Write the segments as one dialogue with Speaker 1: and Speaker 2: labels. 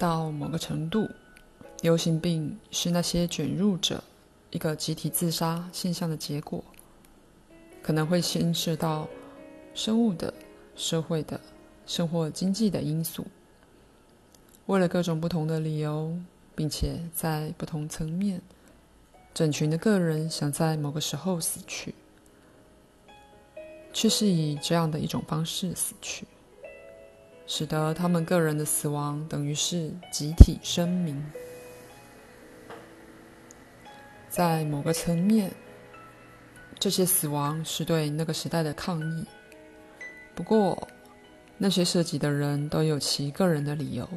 Speaker 1: 到某个程度，流行病是那些卷入者一个集体自杀现象的结果，可能会牵涉到生物的、社会的、生活经济的因素。为了各种不同的理由，并且在不同层面，整群的个人想在某个时候死去，却是以这样的一种方式死去。使得他们个人的死亡等于是集体声明，在某个层面，这些死亡是对那个时代的抗议。不过，那些涉及的人都有其个人的理由，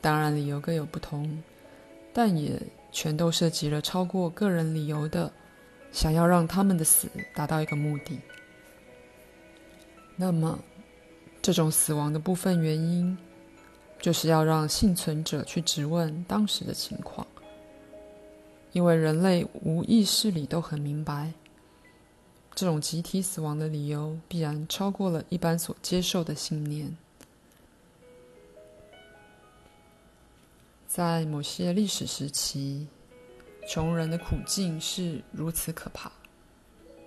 Speaker 1: 当然理由各有不同，但也全都涉及了超过个人理由的，想要让他们的死达到一个目的。那么。这种死亡的部分原因，就是要让幸存者去质问当时的情况，因为人类无意识里都很明白，这种集体死亡的理由必然超过了一般所接受的信念。在某些历史时期，穷人的苦境是如此可怕，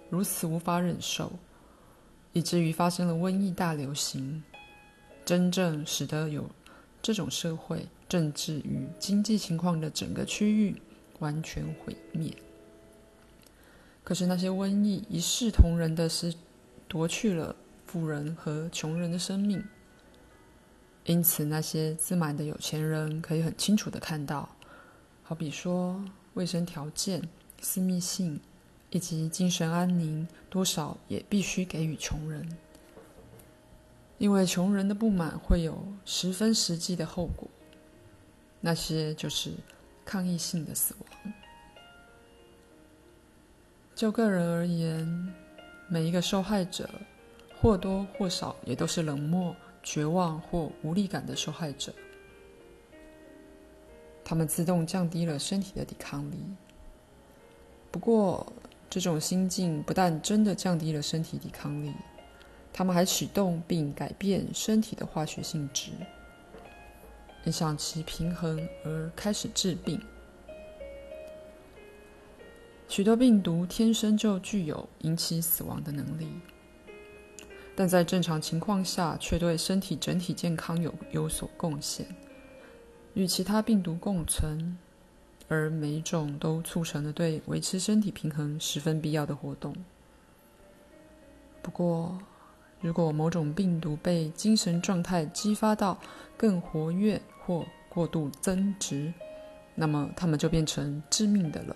Speaker 1: 如此无法忍受。以至于发生了瘟疫大流行，真正使得有这种社会、政治与经济情况的整个区域完全毁灭。可是那些瘟疫一视同仁的是夺去了富人和穷人的生命，因此那些自满的有钱人可以很清楚地看到，好比说卫生条件、私密性。以及精神安宁，多少也必须给予穷人，因为穷人的不满会有十分实际的后果，那些就是抗议性的死亡。就个人而言，每一个受害者或多或少也都是冷漠、绝望或无力感的受害者，他们自动降低了身体的抵抗力。不过，这种心境不但真的降低了身体抵抗力，他们还启动并改变身体的化学性质，影响其平衡而开始治病。许多病毒天生就具有引起死亡的能力，但在正常情况下却对身体整体健康有有所贡献，与其他病毒共存。而每种都促成了对维持身体平衡十分必要的活动。不过，如果某种病毒被精神状态激发到更活跃或过度增值，那么它们就变成致命的了。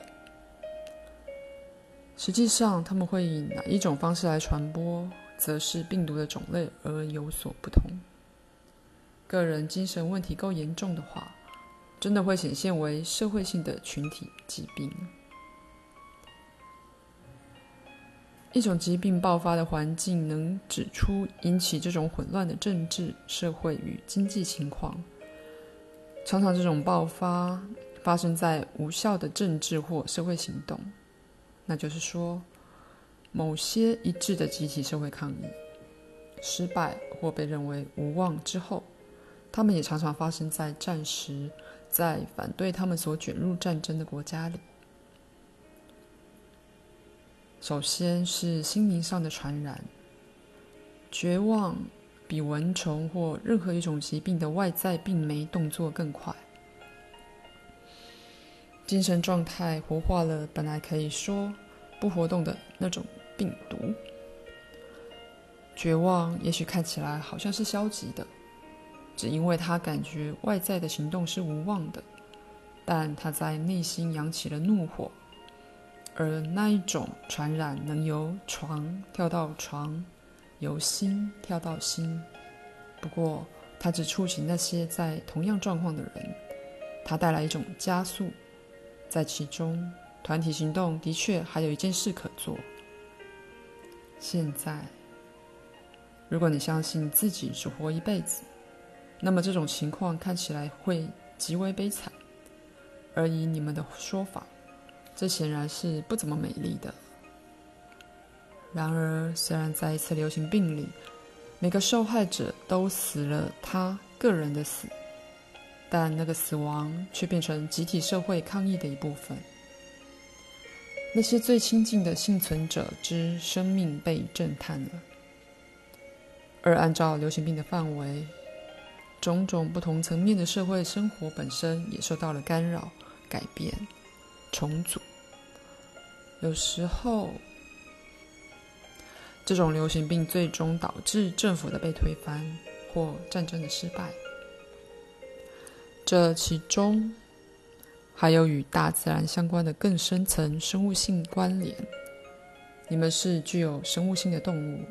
Speaker 1: 实际上，它们会以哪一种方式来传播，则是病毒的种类而有所不同。个人精神问题够严重的话，真的会显现为社会性的群体疾病。一种疾病爆发的环境能指出引起这种混乱的政治、社会与经济情况。常常这种爆发发生在无效的政治或社会行动，那就是说，某些一致的集体社会抗议失败或被认为无望之后，他们也常常发生在战时。在反对他们所卷入战争的国家里，首先是心灵上的传染。绝望比蚊虫或任何一种疾病的外在病媒动作更快。精神状态活化了本来可以说不活动的那种病毒。绝望也许看起来好像是消极的。只因为他感觉外在的行动是无望的，但他在内心扬起了怒火，而那一种传染能由床跳到床，由心跳到心。不过，他只触及那些在同样状况的人，他带来一种加速，在其中，团体行动的确还有一件事可做。现在，如果你相信自己只活一辈子，那么这种情况看起来会极为悲惨，而以你们的说法，这显然是不怎么美丽的。然而，虽然在一次流行病里，每个受害者都死了他个人的死，但那个死亡却变成集体社会抗议的一部分。那些最亲近的幸存者之生命被震撼了，而按照流行病的范围，种种不同层面的社会生活本身也受到了干扰、改变、重组。有时候，这种流行病最终导致政府的被推翻或战争的失败。这其中还有与大自然相关的更深层生物性关联。你们是具有生物性的动物，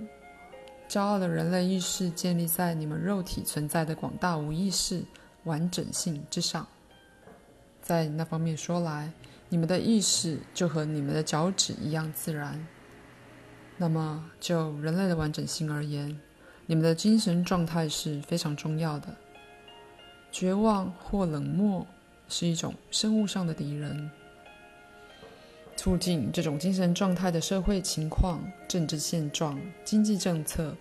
Speaker 1: 骄傲的人类意识建立在你们肉体存在的广大无意识完整性之上。在那方面说来，你们的意识就和你们的脚趾一样自然。那么，就人类的完整性而言，你们的精神状态是非常重要的。绝望或冷漠是一种生物上的敌人。促进这种精神状态的社会情况、政治现状、经济政策、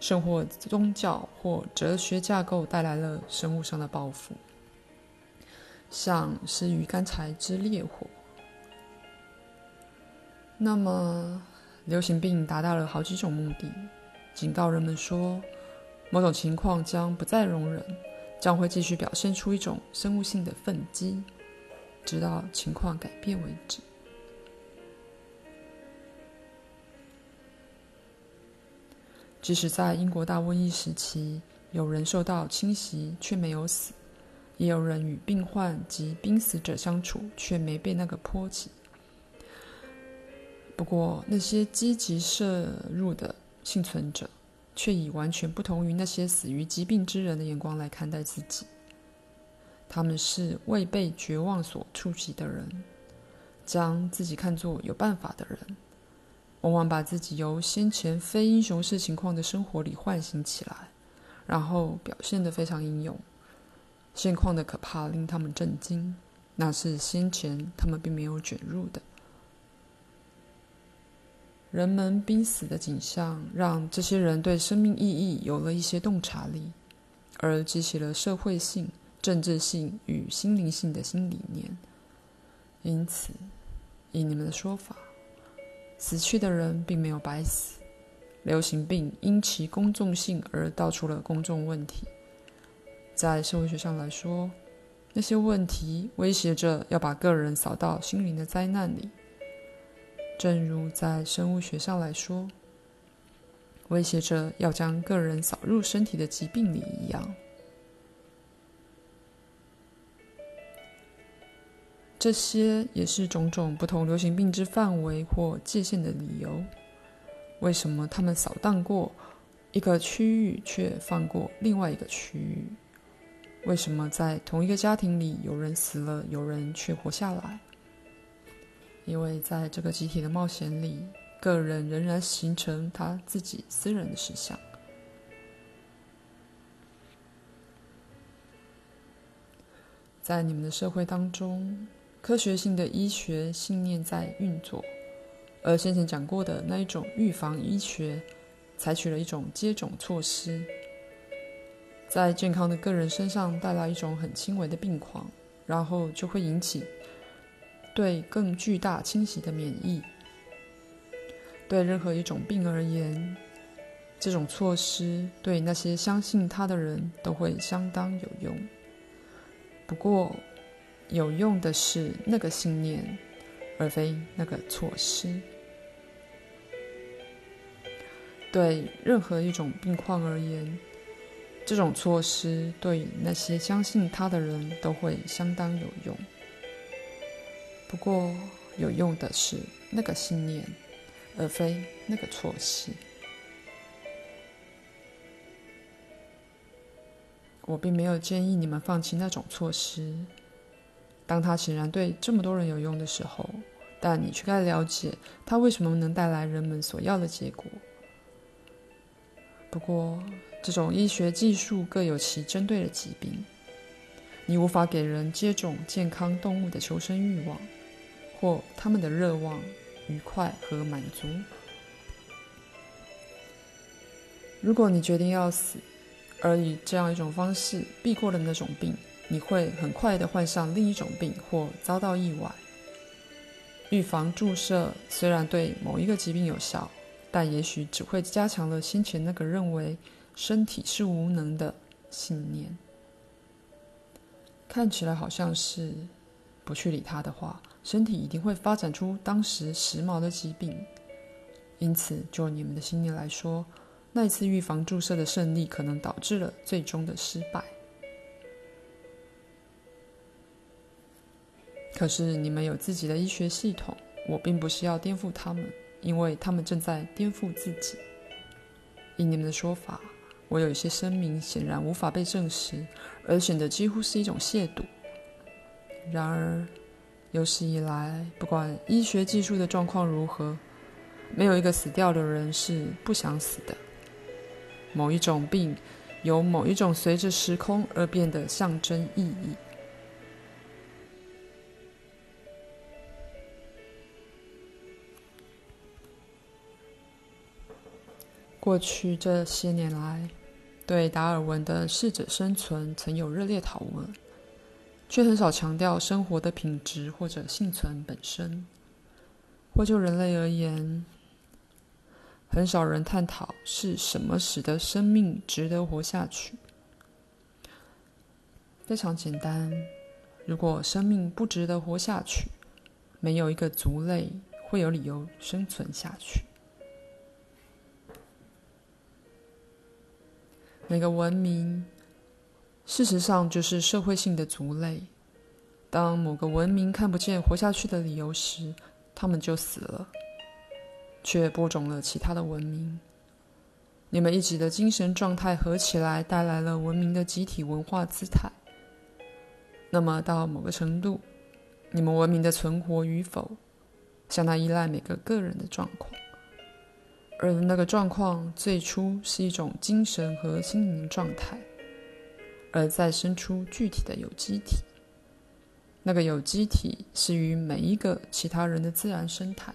Speaker 1: 生活宗教或哲学架构带来了生物上的报复，像是鱼干柴之烈火。那么。流行病达到了好几种目的，警告人们说，某种情况将不再容忍，将会继续表现出一种生物性的愤激，直到情况改变为止。即使在英国大瘟疫时期，有人受到侵袭却没有死，也有人与病患及濒死者相处却没被那个波及。不过，那些积极摄入的幸存者，却以完全不同于那些死于疾病之人的眼光来看待自己。他们是未被绝望所触及的人，将自己看作有办法的人，往往把自己由先前非英雄式情况的生活里唤醒起来，然后表现得非常英勇。现况的可怕令他们震惊，那是先前他们并没有卷入的。人们濒死的景象，让这些人对生命意义有了一些洞察力，而激起了社会性、政治性与心灵性的新理念。因此，以你们的说法，死去的人并没有白死。流行病因其公众性而道出了公众问题。在社会学上来说，那些问题威胁着要把个人扫到心灵的灾难里。正如在生物学上来说，威胁着要将个人扫入身体的疾病里一样。这些也是种种不同流行病之范围或界限的理由。为什么他们扫荡过一个区域，却放过另外一个区域？为什么在同一个家庭里，有人死了，有人却活下来？因为在这个集体的冒险里，个人仍然形成他自己私人的实相。在你们的社会当中，科学性的医学信念在运作，而先前讲过的那一种预防医学，采取了一种接种措施，在健康的个人身上带来一种很轻微的病况，然后就会引起。对更巨大侵袭的免疫，对任何一种病而言，这种措施对那些相信它的人都会相当有用。不过，有用的是那个信念，而非那个措施。对任何一种病况而言，这种措施对那些相信它的人都会相当有用。不过，有用的是那个信念，而非那个措施。我并没有建议你们放弃那种措施，当它显然对这么多人有用的时候，但你却该了解它为什么能带来人们所要的结果。不过，这种医学技术各有其针对的疾病，你无法给人接种健康动物的求生欲望。或他们的热望、愉快和满足。如果你决定要死，而以这样一种方式避过了那种病，你会很快地患上另一种病或遭到意外。预防注射虽然对某一个疾病有效，但也许只会加强了先前那个认为身体是无能的信念。看起来好像是不去理它的话，身体一定会发展出当时时髦的疾病。因此，就你们的信念来说，那一次预防注射的胜利可能导致了最终的失败。可是你们有自己的医学系统，我并不是要颠覆他们，因为他们正在颠覆自己。以你们的说法，我有一些声明显然无法被证实，而显得几乎是一种亵渎。然而，有史以来，不管医学技术的状况如何，没有一个死掉的人是不想死的。某一种病，有某一种随着时空而变的象征意义。过去这些年来，对达尔文的适者生存曾有热烈讨论，却很少强调生活的品质或者幸存本身。或就人类而言，很少人探讨是什么使得生命值得活下去。非常简单，如果生命不值得活下去，没有一个族类会有理由生存下去。每个文明，事实上就是社会性的族类。当某个文明看不见活下去的理由时，他们就死了，却播种了其他的文明。你们一起的精神状态合起来，带来了文明的集体文化姿态。那么，到某个程度，你们文明的存活与否，相当依赖每个个人的状况。而那个状况最初是一种精神和心灵状态，而再生出具体的有机体。那个有机体是与每一个其他人的自然生态，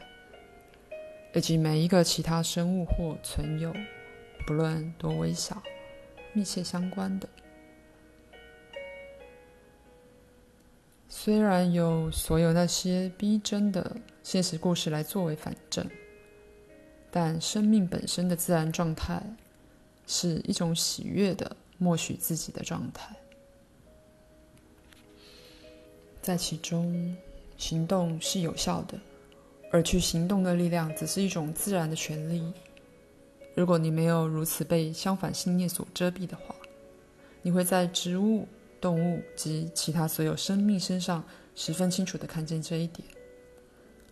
Speaker 1: 以及每一个其他生物或存有，不论多微小，密切相关的。虽然有所有那些逼真的现实故事来作为反证。但生命本身的自然状态是一种喜悦的默许自己的状态，在其中，行动是有效的，而去行动的力量只是一种自然的权利。如果你没有如此被相反信念所遮蔽的话，你会在植物、动物及其他所有生命身上十分清楚地看见这一点。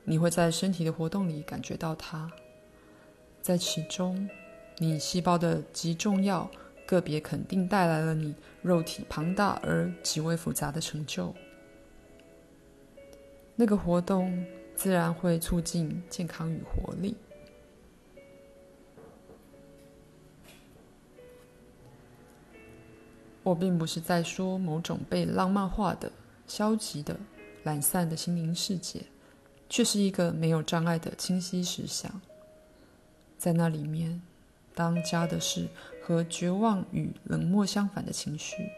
Speaker 1: 你会在身体的活动里感觉到它。在其中，你细胞的极重要个别肯定带来了你肉体庞大而极为复杂的成就。那个活动自然会促进健康与活力。我并不是在说某种被浪漫化的、消极的、懒散的心灵世界，却是一个没有障碍的清晰实相。在那里面，当家的是和绝望与冷漠相反的情绪。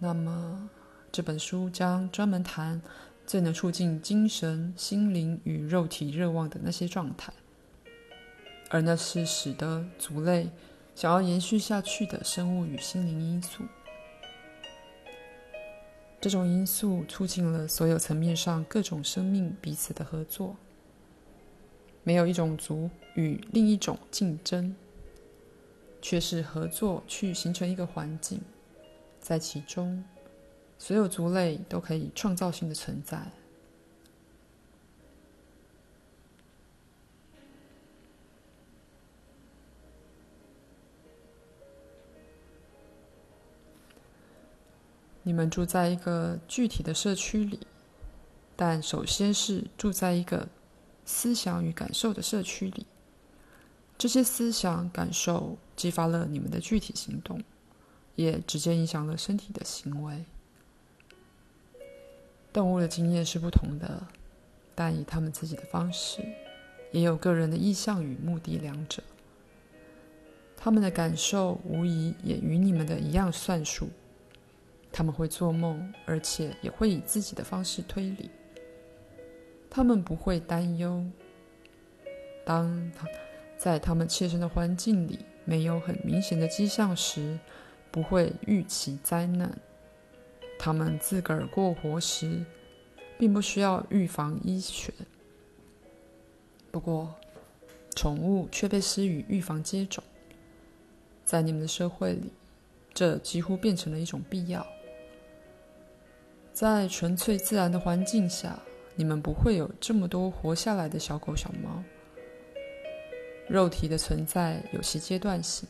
Speaker 1: 那么，这本书将专门谈最能促进精神、心灵与肉体热望的那些状态，而那是使得族类想要延续下去的生物与心灵因素。这种因素促进了所有层面上各种生命彼此的合作。没有一种族与另一种竞争，却是合作去形成一个环境，在其中，所有族类都可以创造性的存在。你们住在一个具体的社区里，但首先是住在一个。思想与感受的社区里，这些思想感受激发了你们的具体行动，也直接影响了身体的行为。动物的经验是不同的，但以他们自己的方式，也有个人的意向与目的两者。他们的感受无疑也与你们的一样算数，他们会做梦，而且也会以自己的方式推理。他们不会担忧，当他在他们切身的环境里没有很明显的迹象时，不会预期灾难。他们自个儿过活时，并不需要预防医学。不过，宠物却被施予预防接种。在你们的社会里，这几乎变成了一种必要。在纯粹自然的环境下，你们不会有这么多活下来的小狗、小猫。肉体的存在有些阶段性，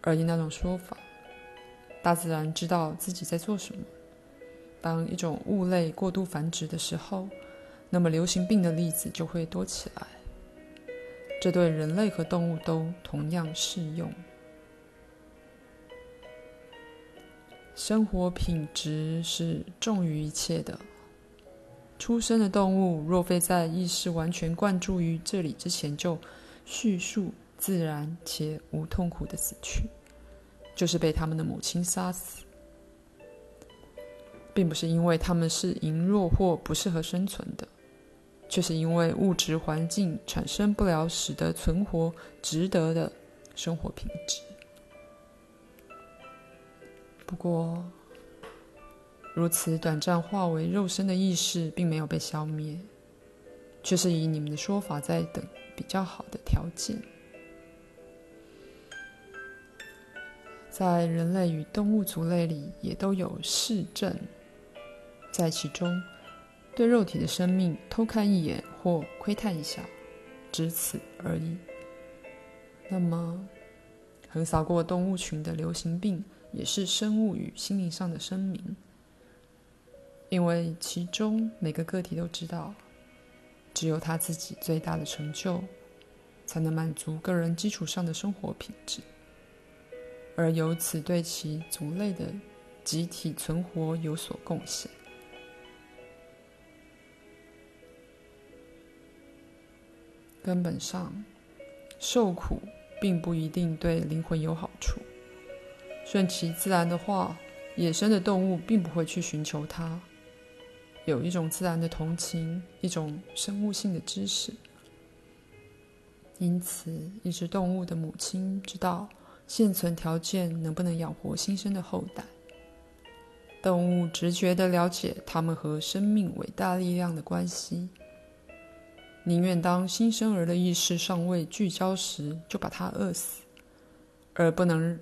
Speaker 1: 而以那种说法，大自然知道自己在做什么。当一种物类过度繁殖的时候，那么流行病的例子就会多起来。这对人类和动物都同样适用。生活品质是重于一切的。出生的动物若非在意识完全灌注于这里之前就叙述自然且无痛苦的死去，就是被他们的母亲杀死。并不是因为他们是羸弱或不适合生存的，却是因为物质环境产生不了使得存活值得的生活品质。不过，如此短暂化为肉身的意识并没有被消灭，却是以你们的说法在等比较好的条件。在人类与动物族类里，也都有视症。在其中，对肉体的生命偷看一眼或窥探一下，只此而已。那么，横扫过动物群的流行病，也是生物与心灵上的声明，因为其中每个个体都知道，只有他自己最大的成就，才能满足个人基础上的生活品质，而由此对其族类的集体存活有所贡献。根本上，受苦并不一定对灵魂有好处。顺其自然的话，野生的动物并不会去寻求它。有一种自然的同情，一种生物性的知识。因此，一只动物的母亲知道现存条件能不能养活新生的后代。动物直觉地了解它们和生命伟大力量的关系。宁愿当新生儿的意识尚未聚焦时就把它饿死，而不能，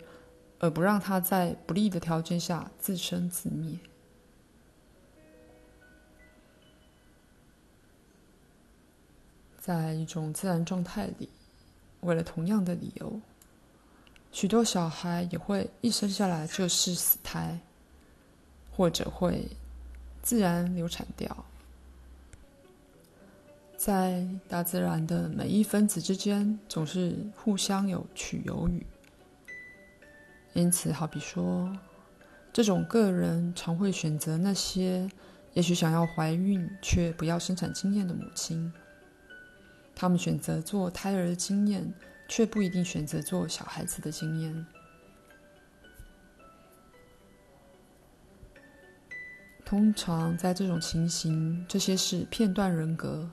Speaker 1: 而不让它在不利的条件下自生自灭。在一种自然状态里，为了同样的理由，许多小孩也会一生下来就是死胎，或者会自然流产掉。在大自然的每一分子之间，总是互相有取有予。因此，好比说，这种个人常会选择那些也许想要怀孕却不要生产经验的母亲。他们选择做胎儿的经验，却不一定选择做小孩子的经验。通常在这种情形，这些是片段人格。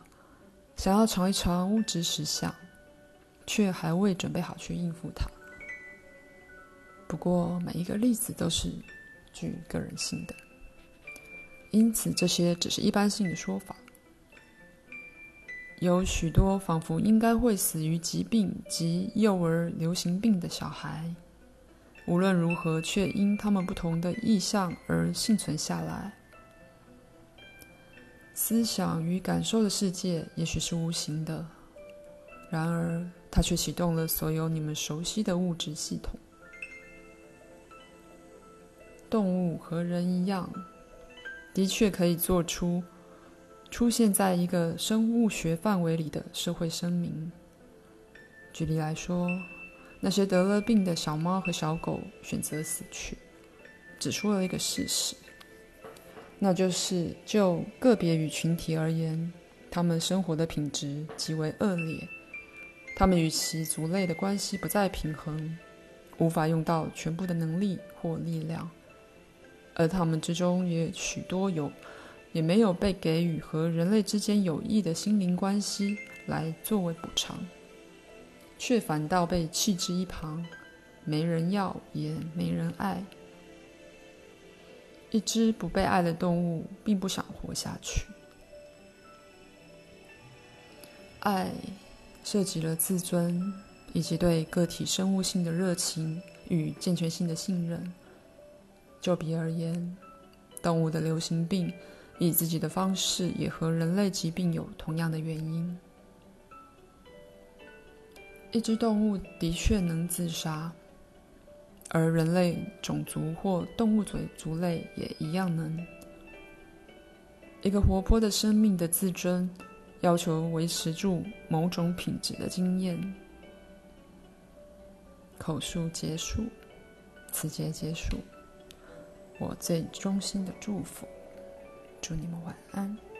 Speaker 1: 想要尝一尝物质实相，却还未准备好去应付它。不过，每一个例子都是具个人性的，因此这些只是一般性的说法。有许多仿佛应该会死于疾病及幼儿流行病的小孩，无论如何，却因他们不同的意向而幸存下来。思想与感受的世界也许是无形的，然而它却启动了所有你们熟悉的物质系统。动物和人一样，的确可以做出出现在一个生物学范围里的社会声明。举例来说，那些得了病的小猫和小狗选择死去，指出了一个事实。那就是就个别与群体而言，他们生活的品质极为恶劣，他们与其族类的关系不再平衡，无法用到全部的能力或力量，而他们之中也许多有，也没有被给予和人类之间有益的心灵关系来作为补偿，却反倒被弃之一旁，没人要，也没人爱。一只不被爱的动物，并不想活下去。爱涉及了自尊，以及对个体生物性的热情与健全性的信任。就比而言，动物的流行病以自己的方式也和人类疾病有同样的原因。一只动物的确能自杀，而人类种族或动物嘴族类也一样能。一个活泼的生命的自尊，要求维持住某种品质的经验。口述结束，此节结束。我最衷心的祝福，祝你们晚安。